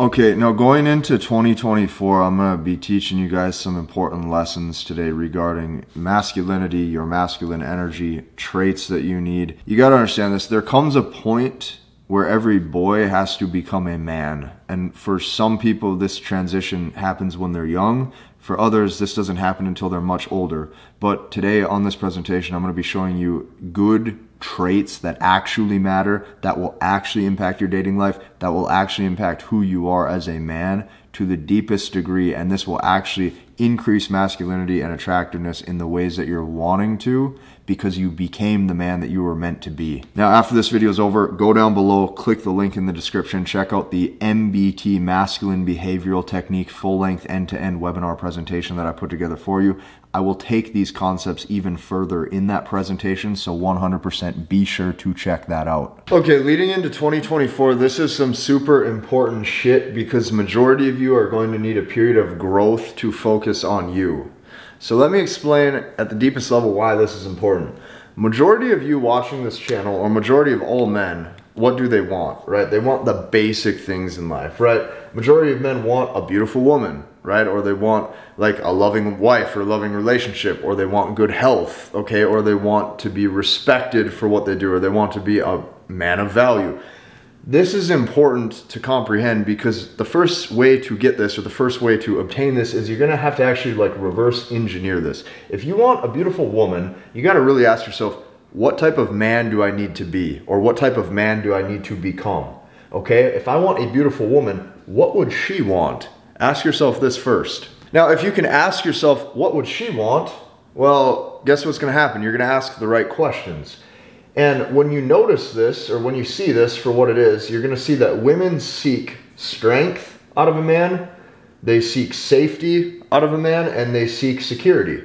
Okay, now going into 2024, I'm going to be teaching you guys some important lessons today regarding masculinity, your masculine energy, traits that you need. You got to understand this. There comes a point where every boy has to become a man. And for some people, this transition happens when they're young. For others, this doesn't happen until they're much older. But today on this presentation, I'm going to be showing you good traits that actually matter, that will actually impact your dating life, that will actually impact who you are as a man to the deepest degree. And this will actually increase masculinity and attractiveness in the ways that you're wanting to because you became the man that you were meant to be. Now, after this video is over, go down below, click the link in the description, check out the MBT Masculine Behavioral Technique full length end to end webinar presentation that I put together for you. I will take these concepts even further in that presentation, so 100% be sure to check that out. Okay, leading into 2024, this is some super important shit because majority of you are going to need a period of growth to focus on you. So let me explain at the deepest level why this is important. Majority of you watching this channel, or majority of all men, what do they want, right? They want the basic things in life, right? Majority of men want a beautiful woman, right? Or they want like a loving wife or loving relationship, or they want good health, okay? Or they want to be respected for what they do, or they want to be a man of value this is important to comprehend because the first way to get this or the first way to obtain this is you're going to have to actually like reverse engineer this. If you want a beautiful woman, you got to really ask yourself, what type of man do I need to be or what type of man do I need to become? Okay? If I want a beautiful woman, what would she want? Ask yourself this first. Now, if you can ask yourself, what would she want? Well, guess what's going to happen? You're going to ask the right questions. And when you notice this, or when you see this for what it is, you're going to see that women seek strength out of a man, they seek safety out of a man, and they seek security.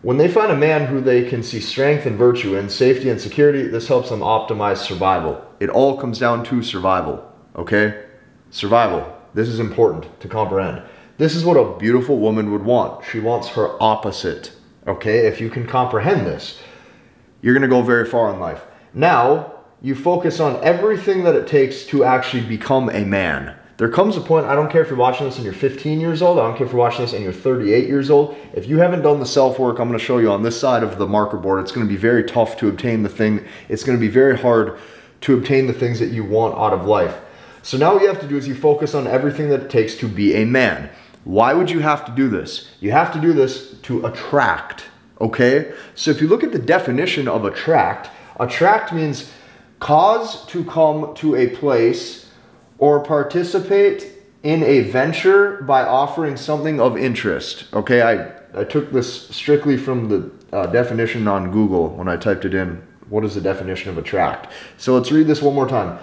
When they find a man who they can see strength and virtue in, safety and security, this helps them optimize survival. It all comes down to survival, okay? Survival. This is important to comprehend. This is what a beautiful woman would want. She wants her opposite, okay? If you can comprehend this you're going to go very far in life. Now, you focus on everything that it takes to actually become a man. There comes a point, I don't care if you're watching this and you're 15 years old, I don't care if you're watching this and you're 38 years old. If you haven't done the self work, I'm going to show you on this side of the marker board, it's going to be very tough to obtain the thing, it's going to be very hard to obtain the things that you want out of life. So now what you have to do is you focus on everything that it takes to be a man. Why would you have to do this? You have to do this to attract Okay? So if you look at the definition of attract, attract means cause to come to a place or participate in a venture by offering something of interest. Okay, I, I took this strictly from the uh, definition on Google when I typed it in. What is the definition of attract? So let's read this one more time.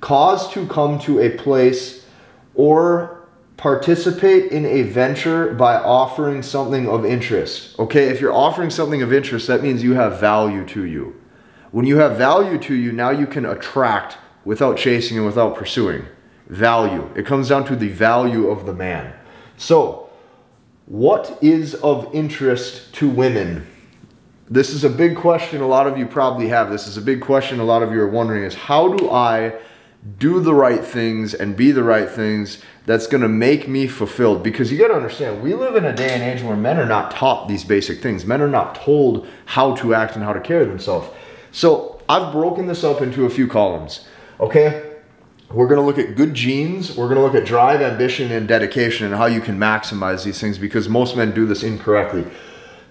Cause to come to a place or participate in a venture by offering something of interest. Okay, if you're offering something of interest, that means you have value to you. When you have value to you, now you can attract without chasing and without pursuing. Value. It comes down to the value of the man. So, what is of interest to women? This is a big question. A lot of you probably have. This is a big question. A lot of you are wondering is how do I do the right things and be the right things that's going to make me fulfilled. Because you got to understand we live in a day and age where men are not taught these basic things. Men are not told how to act and how to carry themselves. So i've broken this up into a few columns okay? We're going to look at good genes we're going to look at drive ambition and dedication and how you can maximize these things because most men do this incorrectly.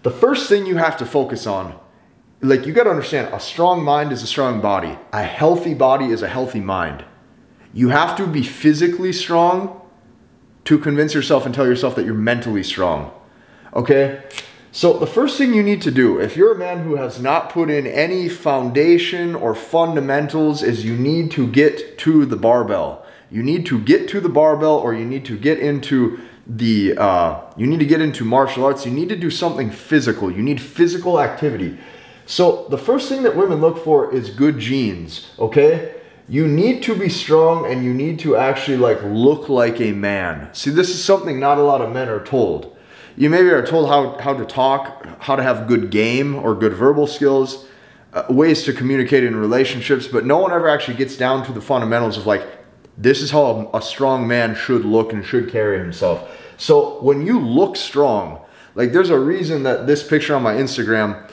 The first thing you have to focus on like you got to understand a strong mind is a strong body. A healthy body is a healthy mind. You have to be physically strong to convince yourself and tell yourself that you're mentally strong okay? So the first thing you need to do if you're a man who has not put in any foundation or fundamentals is you need to get to the barbell. You need to get to the barbell or you need to get into the uh, you need to get into martial arts. You need to do something physical. You need physical activity so the first thing that women look for is good genes, okay? You need to be strong and you need to actually like look like a man. See, this is something not a lot of men are told. You maybe are told how, how to talk, how to have good game or good verbal skills, uh, ways to communicate in relationships, but no one ever actually gets down to the fundamentals of like This is how a strong man should look and should carry himself. So when you look strong, like there's a reason that this picture on my Instagram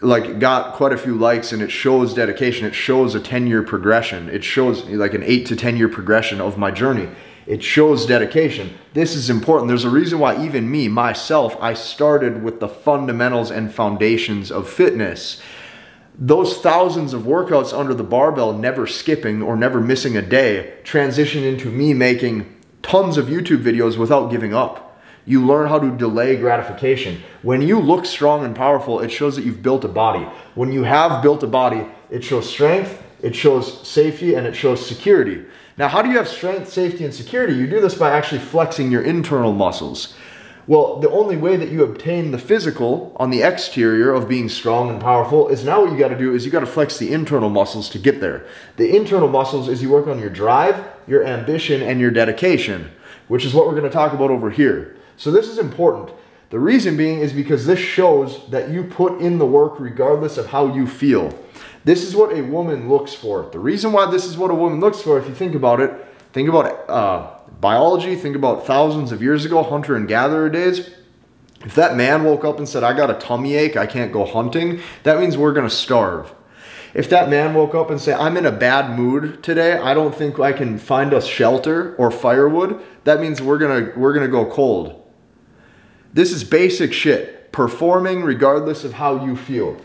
like got quite a few likes and it shows dedication. It shows a 10 year progression. It shows like an 8 to 10 year progression of my journey. It shows dedication. This is important. There's a reason why even me, myself, I started with the fundamentals and foundations of fitness. Those thousands of workouts under the barbell, never skipping or never missing a day, transition into me making tons of YouTube videos without giving up you learn how to delay gratification. When you look strong and powerful, it shows that you've built a body. When you have built a body, it shows strength, it shows safety, and it shows security. Now, how do you have strength, safety, and security? You do this by actually flexing your internal muscles. Well, the only way that you obtain the physical on the exterior of being strong and powerful is now what you got to do is you got to flex the internal muscles to get there. The internal muscles is you work on your drive, your ambition, and your dedication, which is what we're going to talk about over here. So this is important. The reason being is because this shows that you put in the work regardless of how you feel. This is what a woman looks for. The reason why this is what a woman looks for, if you think about it, think about uh, biology, think about thousands of years ago, hunter and gatherer days. If that man woke up and said, I got a tummy ache, I can't go hunting, that means we're gonna starve. If that man woke up and said, I'm in a bad mood today, I don't think I can find us shelter or firewood, that means we're gonna we're gonna go cold. This is basic shit. Performing regardless of how you feel.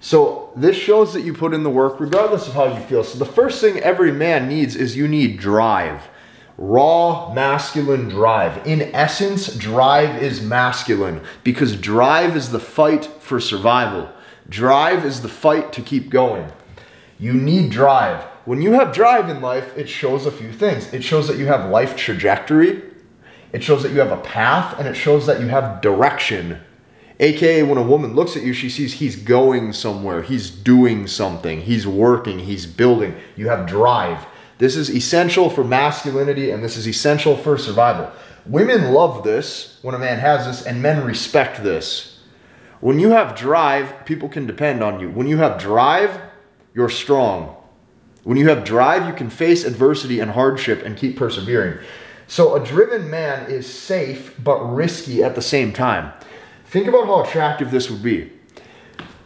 So this shows that you put in the work regardless of how you feel. So the first thing every man needs is you need drive. Raw masculine drive. In essence, drive is masculine because drive is the fight for survival. Drive is the fight to keep going. You need drive. When you have drive in life, it shows a few things. It shows that you have life trajectory, it shows that you have a path and it shows that you have direction. AKA, when a woman looks at you, she sees he's going somewhere, he's doing something, he's working, he's building. You have drive. This is essential for masculinity and this is essential for survival. Women love this when a man has this, and men respect this. When you have drive, people can depend on you. When you have drive, you're strong. When you have drive, you can face adversity and hardship and keep persevering. So a driven man is safe but risky at the same time. Think about how attractive this would be.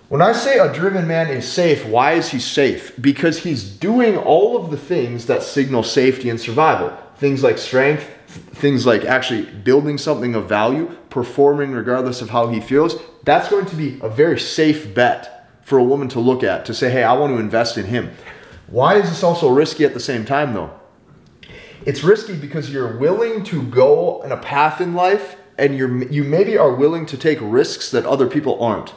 When I say a driven man is safe, why is he safe? Because he's doing all of the things that signal safety and survival. Things like strength, things like actually building something of value, performing regardless of how he feels. That's going to be a very safe bet for a woman to look at to say, hey, I want to invest in him. Why is this also risky at the same time, though? It's risky because you're willing to go on a path in life and you're you maybe are willing to take risks that other people aren't.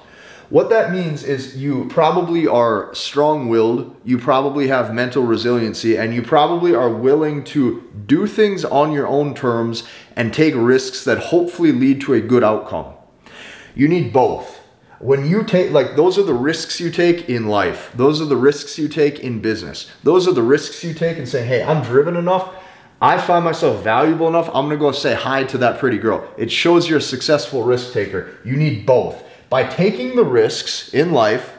What that means is you probably are strong-willed, you probably have mental resiliency and you probably are willing to do things on your own terms and take risks that hopefully lead to a good outcome. You need both when you take like those are the risks you take in life those are the risks you take in business those are the risks you take and say hey i'm driven enough I find myself valuable enough, I'm gonna go say hi to that pretty girl. It shows you're a successful risk taker. You need both. By taking the risks in life,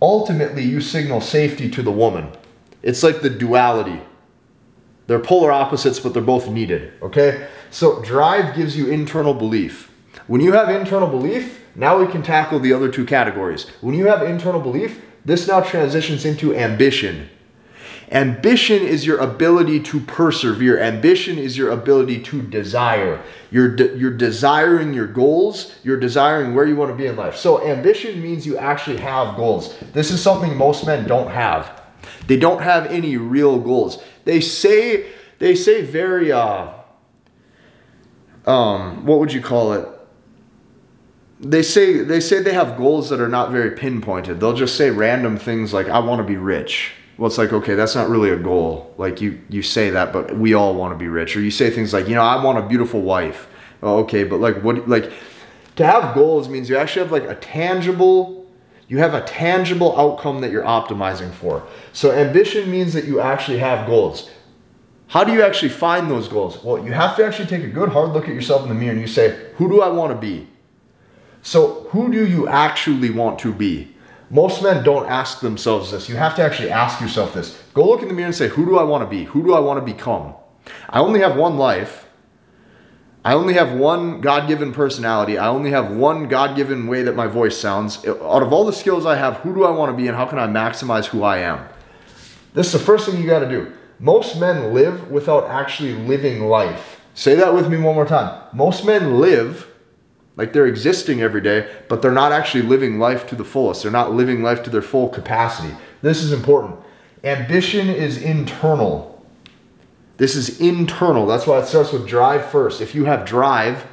ultimately you signal safety to the woman. It's like the duality. They're polar opposites, but they're both needed, okay? So drive gives you internal belief. When you have internal belief, now we can tackle the other two categories. When you have internal belief, this now transitions into ambition. Ambition is your ability to persevere. Ambition is your ability to desire. You're, de- you're desiring your goals. You're desiring where you want to be in life. So, ambition means you actually have goals. This is something most men don't have. They don't have any real goals. They say, they say very, uh, um, what would you call it? they say they say they have goals that are not very pinpointed. They'll just say random things like I want to be rich well it's like okay that's not really a goal. Like you you say that but we all want to be rich. Or you say things like you know i want a beautiful wife. Oh, okay but like what like to have goals means you actually have like a tangible you have a tangible outcome that you're optimizing for. So ambition means that you actually have goals. How do you actually find those goals? Well you have to actually take a good hard look at yourself in the mirror and you say who do i want to be? So who do you actually want to be most men don't ask themselves this. You have to actually ask yourself this. Go look in the mirror and say, Who do I want to be? Who do I want to become? I only have one life. I only have one God given personality. I only have one God given way that my voice sounds. Out of all the skills I have, who do I want to be and how can I maximize who I am? This is the first thing you got to do. Most men live without actually living life. Say that with me one more time. Most men live like they're existing every day, but they're not actually living life to the fullest. They're not living life to their full capacity. This is important. Ambition is internal. This is internal. That's why it starts with drive first. If you have drive,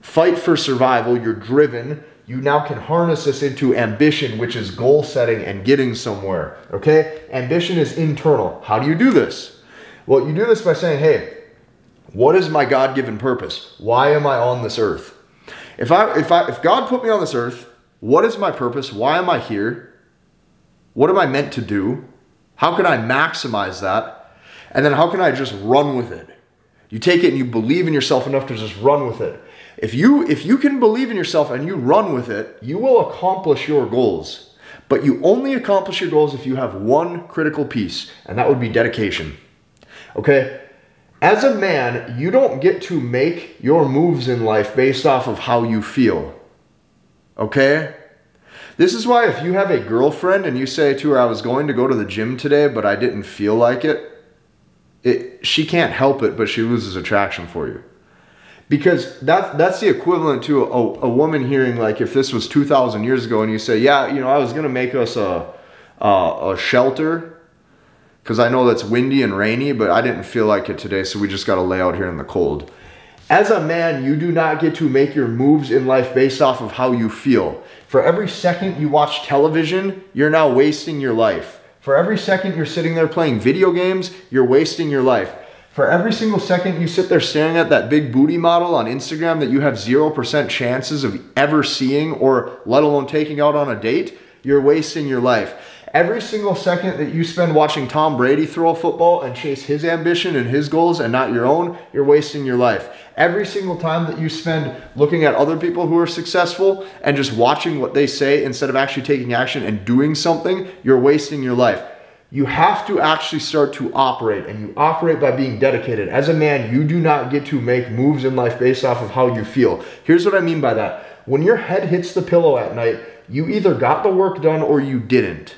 fight for survival, you're driven, you now can harness this into ambition, which is goal setting and getting somewhere. Okay? Ambition is internal. How do you do this? Well, you do this by saying, hey, what is my God given purpose? Why am I on this earth? If I if I if God put me on this earth, what is my purpose? Why am I here? What am I meant to do? How can I maximize that? And then how can I just run with it? You take it and you believe in yourself enough to just run with it. If you if you can believe in yourself and you run with it, you will accomplish your goals. But you only accomplish your goals if you have one critical piece, and that would be dedication. Okay? As a man, you don't get to make your moves in life based off of how you feel. Okay? This is why if you have a girlfriend and you say to her, I was going to go to the gym today, but I didn't feel like it, it, she can't help it, but she loses attraction for you. Because that's that's the equivalent to a, a woman hearing like if this was 2,000 years ago and you say, yeah, you know, I was going to make us a, a, a shelter because I know that's windy and rainy, but I didn't feel like it today, so we just got to lay out here in the cold. As a man, you do not get to make your moves in life based off of how you feel. For every second you watch television, you're now wasting your life. For every second you're sitting there playing video games, you're wasting your life. For every single second you sit there staring at that big booty model on Instagram that you have 0% chances of ever seeing or let alone taking out on a date, you're wasting your life. Every single second that you spend watching Tom Brady throw a football and chase his ambition and his goals and not your own, you're wasting your life. Every single time that you spend looking at other people who are successful and just watching what they say instead of actually taking action and doing something, you're wasting your life. You have to actually start to operate, and you operate by being dedicated. As a man, you do not get to make moves in life based off of how you feel. Here's what I mean by that when your head hits the pillow at night, you either got the work done or you didn't.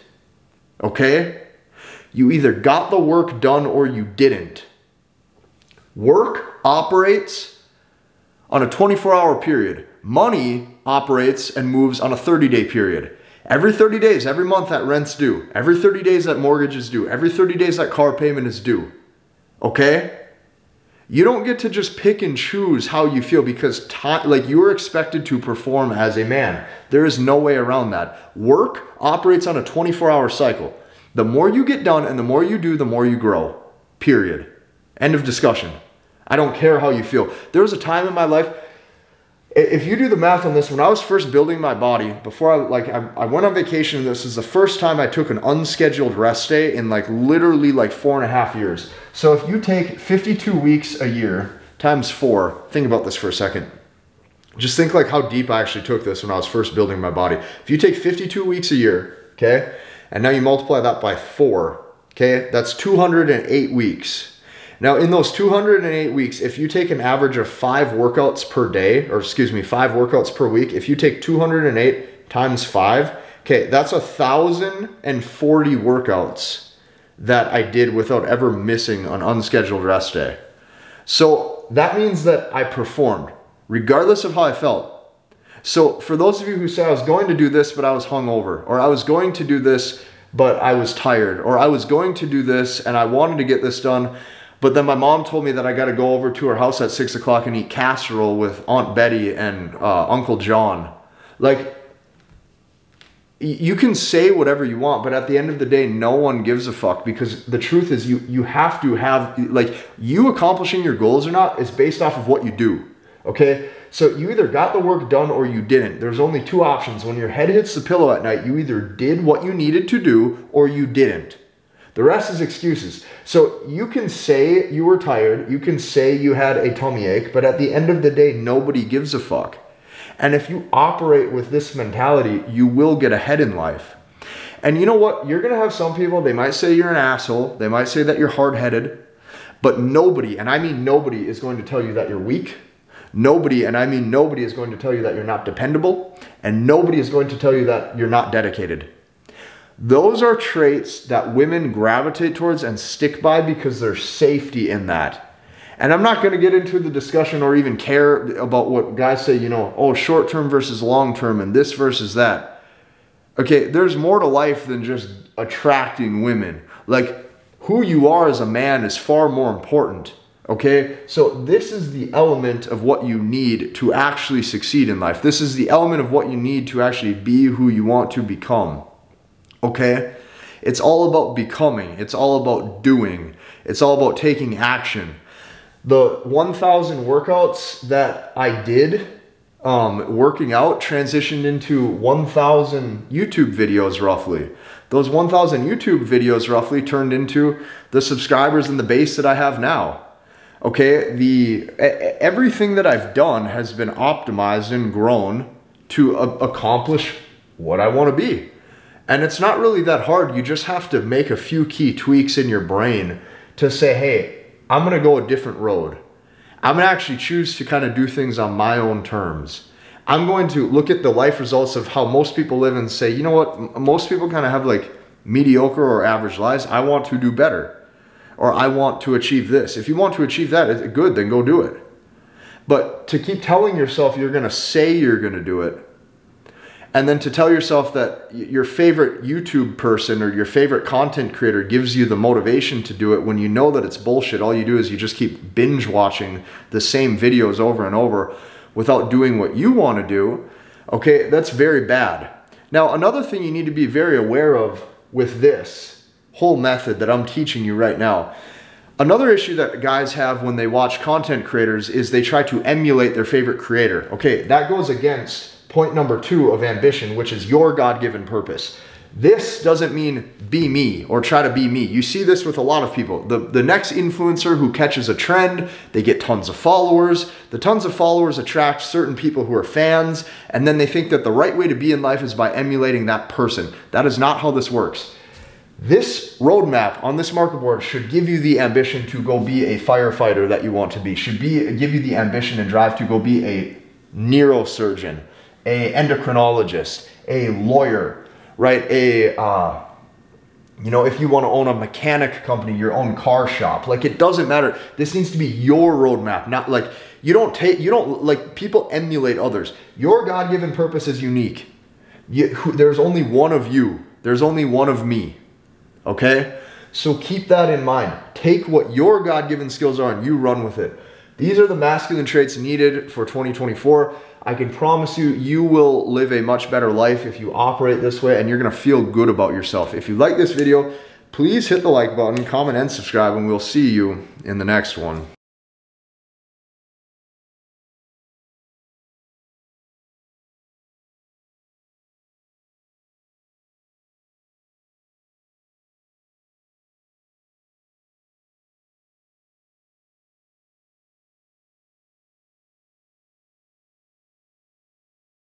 Okay? You either got the work done or you didn't. Work operates on a 24 hour period. Money operates and moves on a 30 day period. Every 30 days, every month that rent's due. Every 30 days that mortgage is due. Every 30 days that car payment is due. Okay? You don't get to just pick and choose how you feel because like you're expected to perform as a man. There is no way around that. Work operates on a 24 hour cycle. The more you get done and the more you do, the more you grow. Period. End of discussion. I don't care how you feel. There was a time in my life, if you do the math on this, when I was first building my body, before I like I, I went on vacation, this is the first time I took an unscheduled rest day in like literally like four and a half years. So if you take 52 weeks a year times four, think about this for a second. Just think like how deep I actually took this when I was first building my body. If you take 52 weeks a year, okay, and now you multiply that by four, okay, that's 208 weeks. Now, in those 208 weeks, if you take an average of five workouts per day, or excuse me, five workouts per week, if you take 208 times five, okay, that's a thousand and forty workouts that I did without ever missing an unscheduled rest day. So that means that I performed, regardless of how I felt. So for those of you who say I was going to do this, but I was hungover, or I was going to do this, but I was tired, or I was going to do this and I wanted to get this done, but then my mom told me that I got to go over to her house at six o'clock and eat casserole with Aunt Betty and uh, Uncle John. Like, you can say whatever you want, but at the end of the day, no one gives a fuck because the truth is you you have to have like you accomplishing your goals or not is based off of what you do. Okay? So you either got the work done or you didn't. There's only two options. When your head hits the pillow at night, you either did what you needed to do or you didn't. The rest is excuses. So you can say you were tired, you can say you had a tummy ache, but at the end of the day, nobody gives a fuck. And if you operate with this mentality, you will get ahead in life. And you know what? You're going to have some people, they might say you're an asshole. They might say that you're hard headed. But nobody, and I mean nobody, is going to tell you that you're weak. Nobody, and I mean nobody, is going to tell you that you're not dependable. And nobody is going to tell you that you're not dedicated. Those are traits that women gravitate towards and stick by because there's safety in that. And I'm not going to get into the discussion or even care about what guys say, you know, oh, short term versus long term and this versus that. Okay, there's more to life than just attracting women. Like, who you are as a man is far more important. Okay, so this is the element of what you need to actually succeed in life. This is the element of what you need to actually be who you want to become. Okay? It's all about becoming, it's all about doing, it's all about taking action. The 1,000 workouts that I did um, working out transitioned into 1,000 YouTube videos roughly. Those 1,000 YouTube videos roughly turned into the subscribers and the base that I have now. Okay, the everything that I've done has been optimized and grown to a- accomplish what I want to be. And it's not really that hard. You just have to make a few key tweaks in your brain to say, hey, I'm going to go a different road. I'm going to actually choose to kind of do things on my own terms. I'm going to look at the life results of how most people live and say, you know what, most people kind of have like mediocre or average lives. I want to do better. Or I want to achieve this. If you want to achieve that, good, then go do it. But to keep telling yourself you're going to say you're going to do it and then to tell yourself that your favorite YouTube person or your favorite content creator gives you the motivation to do it when you know that it's bullshit. All you do is you just keep binge watching the same videos over and over without doing what you want to do. Okay, that's very bad. Now, another thing you need to be very aware of with this whole method that I'm teaching you right now. Another issue that guys have when they watch content creators is they try to emulate their favorite creator. Okay, that goes against point number two of ambition, which is your God given purpose. This doesn't mean be me or try to be me. You see this with a lot of people. The, the next influencer who catches a trend, they get tons of followers. The tons of followers attract certain people who are fans, and then they think that the right way to be in life is by emulating that person. That is not how this works. This roadmap on this marker board should give you the ambition to go be a firefighter that you want to be, should be give you the ambition and drive to go be a neurosurgeon a endocrinologist, a lawyer, right? A uh, you know, if you want to own a mechanic company, your own car shop, like it doesn't matter. This needs to be your roadmap, not like you don't take, you don't like people emulate others. Your God given purpose is unique. You, there's only one of you, there's only one of me. Okay? So keep that in mind. Take what your God given skills are and you run with it. These are the masculine traits needed for 2024. I can promise you, you will live a much better life if you operate this way and you're gonna feel good about yourself. If you like this video, please hit the like button, comment, and subscribe, and we'll see you in the next one.